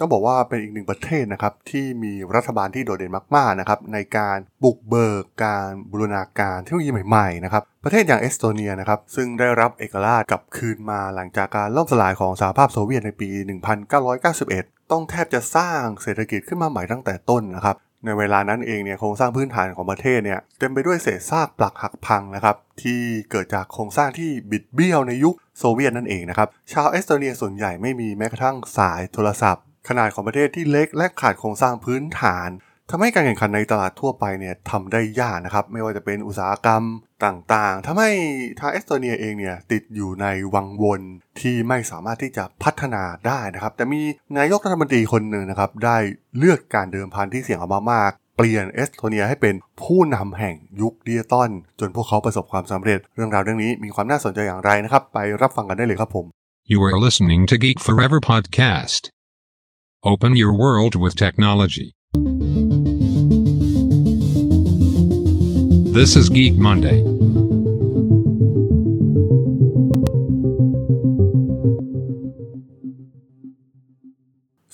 ต้องบอกว่าเป็นอีกหนึ่งประเทศนะครับที่มีรัฐบาลที่โดดเด่นมากๆนะครับในการบุกเบิกการบูรณาการเทคโนโลยีใหม่ๆนะครับประเทศอย่างเอสโตเนียนะครับซึ่งได้รับเอกราชกลับคืนมาหลังจากการล่มสลายของสหภาพโซเวียตในปี 1991 ต้องแทบจะสร้างเศรษฐกิจขึ้นมาใหม่ตั้งแต่ต้นนะครับในเวลานั้นเองเนี่ยโครงสร้างพื้นฐานของประเทศเนี่ยเต็มไปด้วยเศษซากปลักหักพังนะครับที่เกิดจากโครงสร้างที่บิดเบี้ยวในยุคโซเวียตนั่นเองนะครับชาวเอสโตเนียส่วนใหญ่ไม่มีแม้กระทั่งสายโทรศัพท์ ขนาดของประเทศที่เล็กและขาดโครงสร้างพื้นฐานทำให้การแข่งขันในตลาดทั่วไปเนี่ยทำได้ยากนะครับ ไม่ว่าจะเป็นอุตสาหกรรมต่างๆทำให้ทางเอสโตเนียเองเนี่ยติดอยู่ในวังวนที่ไม่สามารถที่จะพัฒนาได้นะครับ แต่มีนายกรัฐมนตรีคนหนึ่งนะครับ ได้เลือกการเดิมพันที่เสี่ยงออกมามากเปลี่ยนเอสโตเนียให้เป็นผู้นำแห่งยุคดิจิตอลจนพวกเขาประสบความสำเร็จเรื่องราวเรื่องนี้มีความน่าสนใจอย่างไรนะครับ ไปรับฟังกันได้เลยครับผม You are listening to Geek Forever podcast. Open your world with technology. This is Geek Monday.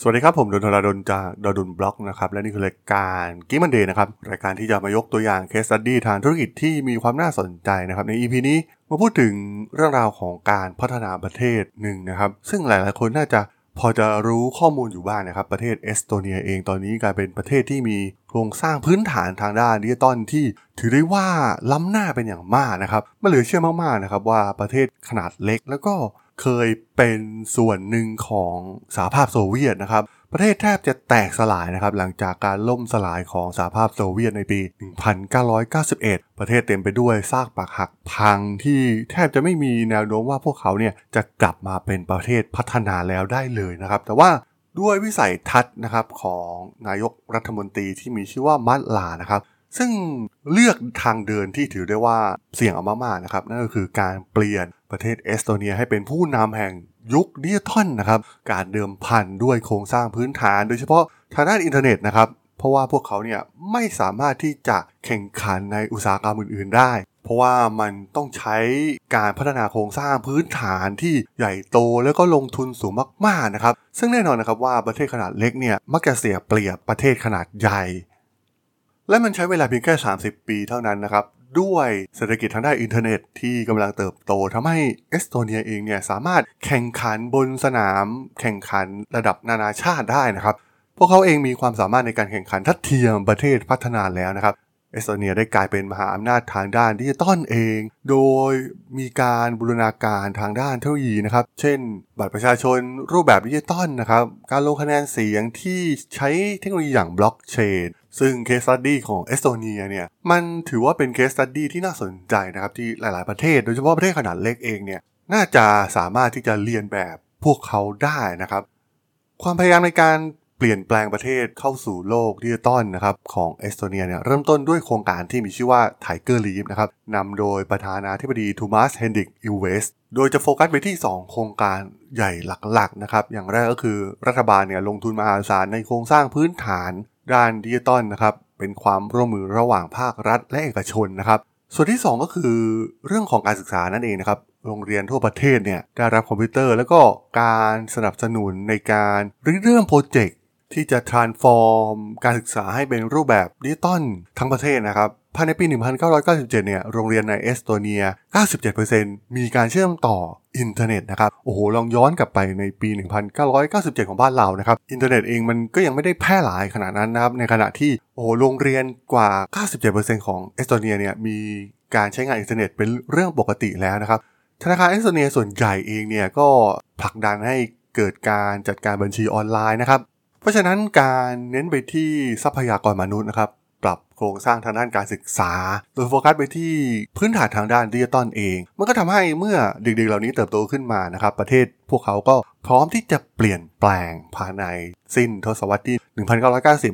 สวัสดีครับ ผมดนทราดนจาก ด.ดล็อกนะครับ และนี่คือรายการ Geek Monday นะครับ รายการที่จะมายกตัวอย่าง case study ทางธุรกิจที่มีความน่าสนใจนะครับ ใน EP นี้มาพูดถึงเรื่องราวของการพัฒนาประเทศหนึ่งนะครับ ซึ่งหลาย ๆ คนน่าจะ พอจะรู้ข้อมูลอยู่บ้างนะครับ ประเทศเอสโตเนียเองตอนนี้กลายเป็นประเทศที่มีโครงสร้างพื้นฐานทางด้านดิจิตอลที่ถือได้ว่าล้ำหน้าเป็นอย่างมากนะครับมันเหลือเชื่อมากๆนะครับว่าประเทศขนาดเล็กแล้วก็เคยเป็นส่วนหนึ่งของสหภาพโซเวียตนะครับ ประเทศแทบจะแตกสลายนะครับหลังจากการล่มสลายของสหภาพโซเวียตในปี 1991 ประเทศเต็มไปด้วยซากปรักหักพังที่แทบจะไม่มีแนวโน้มว่าพวกเขาเนี่ยจะกลับมาเป็นประเทศพัฒนาแล้วได้เลยนะครับ แต่ว่าด้วยวิสัยทัศน์นะครับของนายกรัฐมนตรีที่มีชื่อว่ามัตลานะครับ ซึ่งเลือกทางเดินที่ถือได้ว่าเสี่ยงเอามากๆนะครับ นั่นก็คือการเปลี่ยนประเทศเอสโตเนียให้เป็นผู้นำแห่ง ยุคดิจิทัลนะครับ การเดิมพันด้วยโครงสร้างพื้นฐาน โดยเฉพาะทางด้านอินเทอร์เน็ตนะครับเพราะว่าพวกเขาเนี่ยไม่สามารถที่จะแข่งขันในอุตสาหกรรมอื่น ๆ ได้ เพราะว่ามันต้องใช้การพัฒนาโครงสร้างพื้นฐานที่ใหญ่โตแล้วก็ลงทุนสูงมาก ๆ นะครับ ซึ่งแน่นอนนะครับว่าประเทศขนาดเล็กเนี่ยมักจะเสียเปรียบประเทศขนาดใหญ่ และมันใช้เวลาเพียงแค่ 30 ปีเท่านั้นนะครับ ด้วยเศรษฐกิจทางด้านอินเทอร์เน็ตที่กำลังเติบโตทำให้เอสโตเนียเองเนี่ยสามารถแข่งขันบนสนาม แข่งขันระดับนานาชาติได้นะครับ พวกเขาเองมีความสามารถในการแข่งขันทัดเทียมประเทศพัฒนาแล้วนะครับ เอสโตเนียได้กลายเป็นมหาอำนาจทางด้านดิจิตอลเอง โดยมีการบูรณาการทางด้านเทคโนโลยีนะครับ เช่น บัตรประชาชนรูปแบบดิจิตอลนะครับ การลงคะแนนเสียงที่ใช้เทคโนโลยีอย่างบล็อกเชน ซึ่ง case study ของเอสโตเนียเนี่ย มันถือว่าเป็น case study ที่น่าสนใจนะครับ ที่หลาย ๆ ประเทศ โดยเฉพาะประเทศขนาดเล็กเองเนี่ย น่าจะสามารถที่จะเลียนแบบพวกเขาได้นะครับ ความพยายามในการ เปลี่ยนแปลงประเทศเข้าสู่โลกดิจิตอลนะครับของเอสโตเนียเนี่ยเริ่มต้นด้วยโครงการที่มีชื่อว่า Tiger Leap นะครับนำโดยประธานาธิบดีทูมัสเฮนดิกอิลเวสโดยจะโฟกัสไปที่ 2 โครงการใหญ่หลักๆนะครับอย่างแรกก็คือรัฐบาลเนี่ยลงทุนมหาศาลในโครงสร้างพื้นฐานด้านดิจิตอลนะครับเป็นความร่วมมือระหว่างภาครัฐและเอกชนนะครับส่วนที่ 2 ก็คือเรื่องของการศึกษานั่นเองนะครับโรงเรียนทั่วประเทศเนี่ยได้รับคอมพิวเตอร์ แล้วก็การสนับสนุนในการริเริ่มโปรเจกต์ ที่จะ transform การศึกษาให้เป็นรูปแบบดิจิตอลทั้งประเทศนะครับภายในปี 1997 เนี่ย โรงเรียนในเอสโตเนีย 97%มีการเชื่อมต่ออินเทอร์เน็ตนะครับ โอ้โห ลองย้อนกลับไปในปี 1997 ของบ้านเรานะครับ อินเทอร์เน็ตเองมันก็ยังไม่ได้แพร่หลายขนาดนั้นนะครับ ในขณะที่ โอ้โห โรงเรียนกว่า 97%ของเอสโตเนียเนี่ย มีการใช้งานอินเทอร์เน็ตเป็นเรื่องปกติแล้วนะครับ ธนาคารเอสโตเนียส่วนใหญ่เองเนี่ย ก็ผลักดันให้เกิดการจัดการบัญชีออนไลน์นะครับ เพราะฉะนั้นการเน้นไปที่ทรัพยากรมนุษย์นะครับ ปรับโครงสร้างทางด้านการศึกษา โดยโฟกัสไปที่พื้นฐานทางด้านดิจิตอลเอง มันก็ทำให้เมื่อเด็กๆเหล่านี้เติบโตขึ้นมานะครับ ประเทศพวกเขาก็พร้อมที่จะเปลี่ยนแปลงภายในสิ้นทศวรรษที่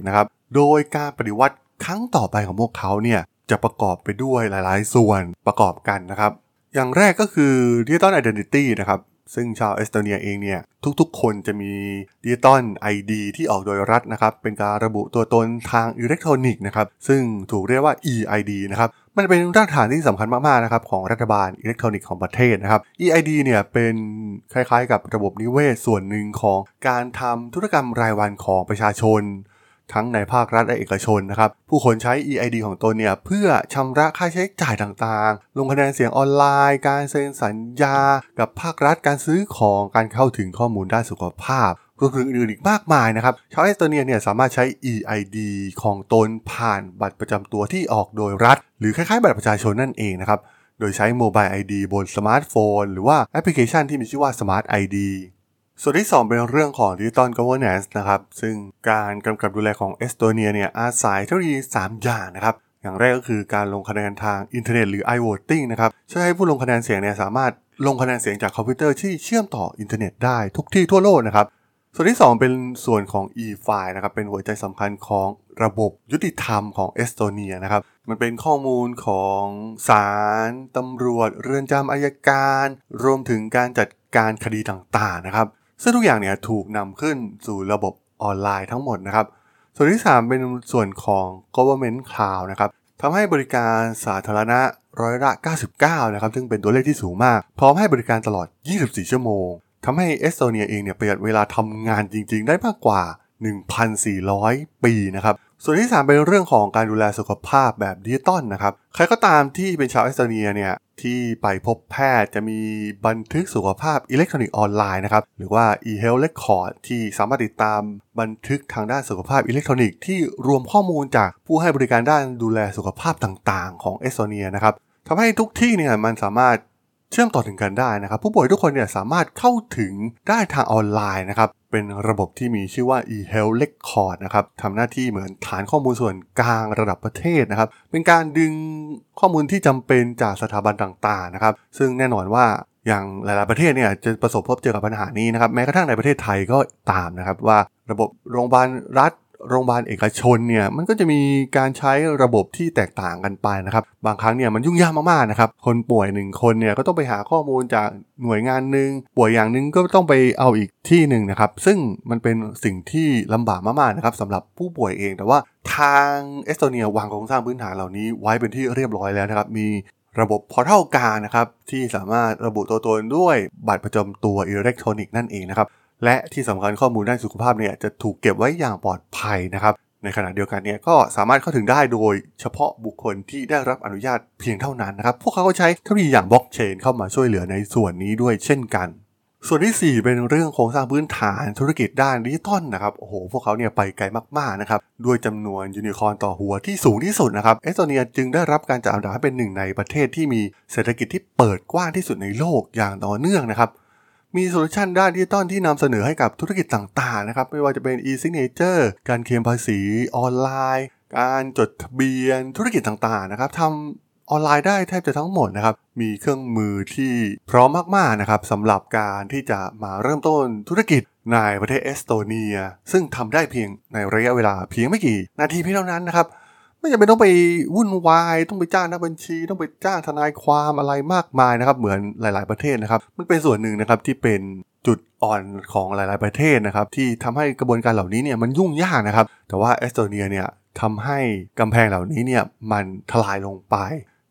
1990 นะครับ โดยการปฏิวัติครั้งต่อไปของพวกเขาเนี่ยจะประกอบไปด้วยหลายๆ ส่วนประกอบกันนะครับ อย่างแรกก็คือ Digital Identity นะครับ ซึ่งชาวเอสโตเนียเองเนี่ยทุกๆ คนจะมี Digital ID ที่ออกโดยรัฐนะครับเป็นการระบุตัวตนทางอิเล็กทรอนิกส์นะครับซึ่งถูกเรียกว่า EID นะครับมันเป็นรากฐานที่สำคัญมากๆนะครับของรัฐบาลอิเล็กทรอนิกส์ของประเทศนะครับ EID เนี่ยเป็นคล้ายๆ กับระบบนิเวศส่วนหนึ่งของการทำธุรกรรมรายวันของประชาชน ทั้งในภาครัฐและเอกชนนะครับ ผู้คนใช้ EID ของตนเนี่ย เพื่อชำระค่าใช้จ่ายต่างๆ ลงคะแนนเสียงออนไลน์ การเซ็นสัญญา กับภาครัฐการซื้อของการเข้าถึงข้อมูลด้านสุขภาพรวมถึงอื่นๆอีกมากมายนะครับ ชาวเอสโตเนียเนี่ยสามารถใช้ EID ของตนผ่านบัตรประจำตัวที่ออกโดยรัฐ หรือคล้ายๆ บัตรประชาชนนั่นเองนะครับ โดยใช้ Mobile ID บนสมาร์ทโฟน หรือว่าแอปพลิเคชันที่มีชื่อว่า Smart ID ส่วนที่ 2 เป็นเรื่องของ Digital Governance นะครับ ซึ่งการกำกับดูแลของเอสโตเนียเนี่ยอาศัยเทคโนโลยี 3 อย่างนะครับ อย่างแรกก็คือการลงคะแนนทางอินเทอร์เน็ตหรือ i-voting นะครับช่วยให้ผู้ลงคะแนนเสียงเนี่ยสามารถลงคะแนนเสียงจากคอมพิวเตอร์ที่เชื่อมต่ออินเทอร์เน็ตได้ทุกที่ทั่วโลกนะครับ ส่วนที่ 2 เป็นส่วนของ e-file นะครับ เป็นหัวใจสำคัญของระบบยุติธรรมของเอสโตเนียนะครับ มันเป็นข้อมูลของศาลตำรวจ เรือนจำอายการ รวมถึงการจัดการคดีต่างๆนะครับ ซึ่งทุกอย่างเนี่ยถูกนำขึ้นสู่ระบบออนไลน์ทั้งหมดนะครับ ส่วนที่ 3 เป็นส่วนของ government cloud นะครับทำให้บริการสาธารณะร้อยละ 99 นะครับ ซึ่งเป็นตัวเลขที่สูงมาก พร้อมให้บริการตลอด 24 ชั่วโมงทำให้เอสโตเนียเองเนี่ยประหยัดเวลาทำงานจริง ๆ ได้มากกว่า 1,400 ปีนะครับ ส่วนที่ 3 เป็นเรื่องของการดูแลสุขภาพแบบดิจิตอลนะครับ ใครก็ตามที่เป็นชาวเอสโตเนียเนี่ย ที่ไปพบแพทย์จะมีบันทึกสุขภาพอิเล็กทรอนิกส์ออนไลน์นะครับ หรือว่า e-health record ที่สามารถติดตามบันทึกทางด้านสุขภาพอิเล็กทรอนิกส์ที่รวมข้อมูลจากผู้ให้บริการด้านดูแลสุขภาพต่างๆ ของเอสโตเนียนะครับทำให้ทุกที่เนี่ยมันสามารถ เชื่อมต่อถึงกันได้นะครับ ผู้ป่วยทุกคนเนี่ยสามารถเข้าถึงได้ทางออนไลน์นะครับเป็นระบบที่มีชื่อว่า e-health record นะครับทำหน้าที่เหมือนฐานข้อมูลส่วนกลางระดับประเทศนะครับ เป็นการดึงข้อมูลที่จำเป็นจากสถาบันต่างๆนะครับ ซึ่งแน่นอนว่าอย่างหลาย ๆ ประเทศเนี่ยจะประสบพบเจอกับปัญหานี้นะครับ แม้กระทั่งในประเทศไทยก็ตามนะครับว่าระบบโรงพยาบาลรัฐ โรงพยาบาลเอกชนเนี่ยมันก็จะมีการใช้ระบบที่แตกต่างกันไปนะครับบางครั้งเนี่ยมันยุ่งยากมากๆนะครับคนป่วยหนึ่งคนเนี่ยก็ต้องไปหาข้อมูลจากหน่วยงานหนึ่งป่วยอย่างหนึ่งก็ต้องไปเอาอีกที่หนึ่งนะครับซึ่งมันเป็นสิ่งที่ลำบากมากๆนะครับสำหรับผู้ป่วยเองแต่ว่าทางเอสโตเนียวางโครงสร้างพื้นฐานเหล่านี้ไว้เป็นที่เรียบร้อยแล้วนะครับมีระบบพอร์ทัลกลางนะครับที่สามารถระบุตัวตนด้วยบัตรประจำตัวอิเล็กทรอนิกส์นั่นเองนะครับ และที่สำคัญข้อมูลด้านสุขภาพเนี่ยจะถูกเก็บไว้อย่างปลอดภัยนะครับในขณะเดียวกันเนี่ยก็สามารถเข้าถึงได้โดยเฉพาะบุคคลที่ได้รับอนุญาตเพียงเท่านั้นนะครับ พวกเขาก็ใช้เทคโนโลยีอย่างบล็อกเชนเข้ามาช่วยเหลือในส่วนนี้ด้วยเช่นกัน ส่วนที่ 4 เป็นเรื่องโครงสร้างพื้นฐานธุรกิจด้านดิจิตอลนะครับโอ้โหพวกเขาเนี่ยไปไกลมากๆนะครับด้วยจำนวนยูนิคอร์นต่อหัวที่สูงที่สุดนะครับเอสโตเนียจึงได้รับการจัดอันดับเป็นหนึ่งในประเทศที่มีเศรษฐกิจที่เปิดกว้างที่สุดในโลกอย่างต่อเนื่องนะครับ มีโซลูชันด้านดิจิตอลที่นำเสนอให้กับธุรกิจต่างๆนะครับ ไม่ว่าจะเป็น e-signature การเคลมภาษีออนไลน์ การจดทะเบียนธุรกิจต่างๆนะครับทำออนไลน์ได้แทบจะทั้งหมดนะครับ มีเครื่องมือที่พร้อมมากๆนะครับสำหรับการที่จะมาเริ่มต้นธุรกิจในประเทศเอสโตเนีย ซึ่งทำได้เพียงในระยะเวลาเพียงไม่กี่ นาทีเพียงเท่านั้นนะครับ ไม่จำเป็นต้องไปวุ่นวายต้องไปจ้างนักบัญชี ต้องไปจ้างทนายความอะไรมากมายนะครับ เหมือนหลาย ๆประเทศนะครับ มันเป็นส่วนหนึ่งนะครับที่เป็นจุดอ่อนของหลาย ๆประเทศนะครับ ที่ทำให้กระบวนการเหล่านี้เนี่ยมันยุ่งยากนะครับ แต่ว่าเอสโตเนียเนี่ยทำให้กำแพงเหล่านี้เนี่ยมันทลายลงไป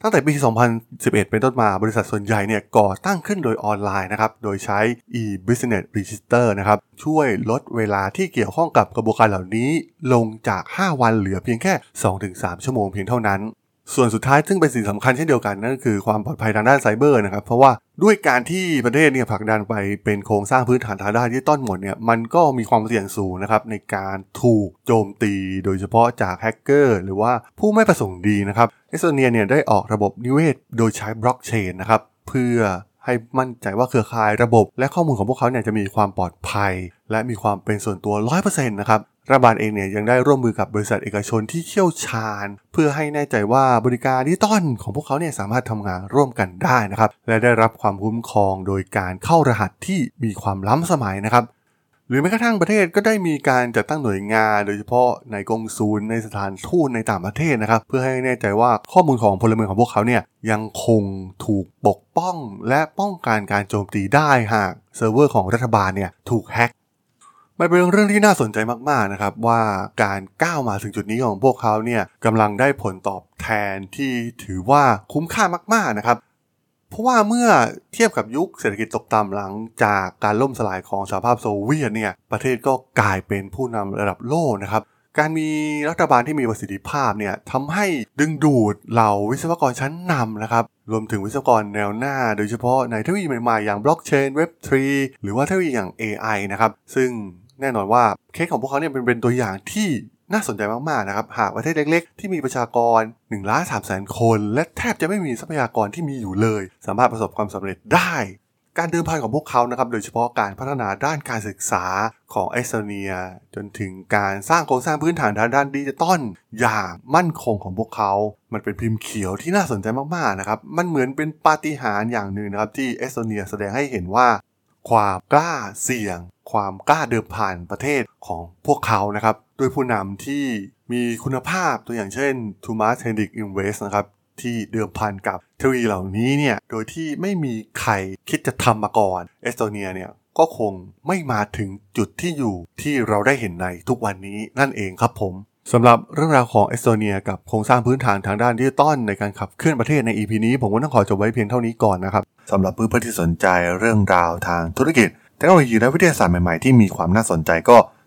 ตั้งแต่ปี 2011 เป็นต้นมาบริษัทส่วนใหญ่เนี่ยก่อตั้งขึ้นโดยออนไลน์นะครับ โดยใช้ e-business register นะครับ ช่วยลดเวลาที่เกี่ยวข้องกับกระบวนการเหล่านี้ลงจาก 5 วันเหลือเพียงแค่ 2-3 ชั่วโมงเพียงเท่านั้น ส่วนสุดท้ายซึ่งเป็นสิ่งสำคัญเช่นเดียวกันนั่นก็คือความปลอดภัยทางด้านไซเบอร์นะครับ เพราะว่าด้วยการที่ประเทศเนี่ยผลักดันไปเป็นโครงสร้างพื้นฐานทางด้านดิจิตอลหมดเนี่ยมันก็มีความเสี่ยงสูงนะครับในการถูกโจมตี โดยเฉพาะจากแฮกเกอร์หรือว่าผู้ไม่ประสงค์ดีนะครับเอสโตเนียเนี่ยได้ออกระบบนิเวศ โดยใช้บล็อกเชนนะครับเพื่อ ให้มั่นใจว่าเครือข่ายระบบ และข้อมูลของพวกเขาเนี่ยจะมีความปลอดภัย และมีความเป็นส่วนตัว 100%นะครับรัฐบาลเองเนี่ยยังได้ร่วมมือกับบริษัทเอกชนที่เชี่ยวชาญ เพื่อให้แน่ใจว่าบริการดิจิตอลของพวกเขาเนี่ยสามารถทำงานร่วมกันได้นะครับและได้รับความคุ้มครองโดยการเข้ารหัสที่มีความล้ำสมัยนะครับ หรือแม้กระทั่งประเทศก็ได้มีการจัดตั้งหน่วยงาน โดยเฉพาะในกองศูนย์ในสถานทูตในต่างประเทศนะครับ เพื่อให้แน่ใจว่าข้อมูลของพลเมืองของพวกเขาเนี่ยยังคงถูกปกป้อง และป้องกันการโจมตีได้หากเซิร์ฟเวอร์ของรัฐบาลเนี่ยถูกแฮ็กมันเป็นเรื่องที่น่าสนใจมากๆนะครับว่าการก้าวมาถึงจุดนี้ของพวกเขาเนี่ยกำลังได้ผลตอบแทนที่ถือว่าคุ้มค่ามากๆนะครับ เพราะว่าเมื่อเทียบกับยุคเศรษฐกิจตกต่ำหลังจากการล่มสลายของสหภาพโซเวียตเนี่ยประเทศก็กลายเป็นผู้นำระดับโลกนะครับการมีรัฐบาลที่มีประสิทธิภาพเนี่ยทำให้ดึงดูดเหล่าวิศวกรชั้นนำนะครับ รวมถึงวิศวกรแนวหน้า โดยเฉพาะในเทคโนโลยีใหม่ๆ อย่างบล็อกเชนเว็บ3หรือว่าเทคโนโลยีอย่าง AI นะครับ ซึ่งแน่นอนว่าเคสของพวกเขาเนี่ยเป็นเป็นตัวอย่างที่ น่าสนใจมากๆนะครับ หากประเทศเล็กๆ ที่มีประชากร1ล้าน3แสนคน และแทบจะไม่มีทรัพยากรที่มีอยู่เลย สามารถประสบความสำเร็จได้ การเดิมพันของพวกเขานะครับ โดยเฉพาะการพัฒนาด้านการศึกษาของเอสโตเนีย จนถึงการสร้างโครงสร้างพื้นฐานทางด้านดิจิตอลอย่างมั่นคงของพวกเขา มันเป็นพิมพ์เขียวที่น่าสนใจมากๆนะครับ มันเหมือนเป็นปาฏิหาริย์อย่างหนึ่งนะครับที่เอสโตเนียแสดงให้เห็นว่า ความกล้าเสี่ยง ความกล้าเดิมพันประเทศของพวกเขานะครับ ด้วยผู้นำที่มีคุณภาพตัวอย่างเช่นทูมัสเฮนดิกอิลเวสนะครับที่เดิมพันกับเทคโนโลยีเหล่านี้เนี่ยโดยที่ไม่มีใครคิดจะทำมาก่อน เอสโตเนียเนี่ยก็คงไม่มาถึงจุดที่อยู่ที่เราได้เห็นในทุกวันนี้นั่นเองครับผมสำหรับเรื่องราวของเอสโตเนียกับโครงสร้างพื้นฐานทางด้านดิจิตอลในการขับเคลื่อนประเทศใน EP นี้ ผมก็ต้องขอจบไว้เพียงเท่านี้ก่อนนะครับสำหรับเพื่อนๆที่สนใจเรื่องราวทางธุรกิจเทคโนโลยีและวิทยาศาสตร์ใหม่ๆที่มีความน่าสนใจก็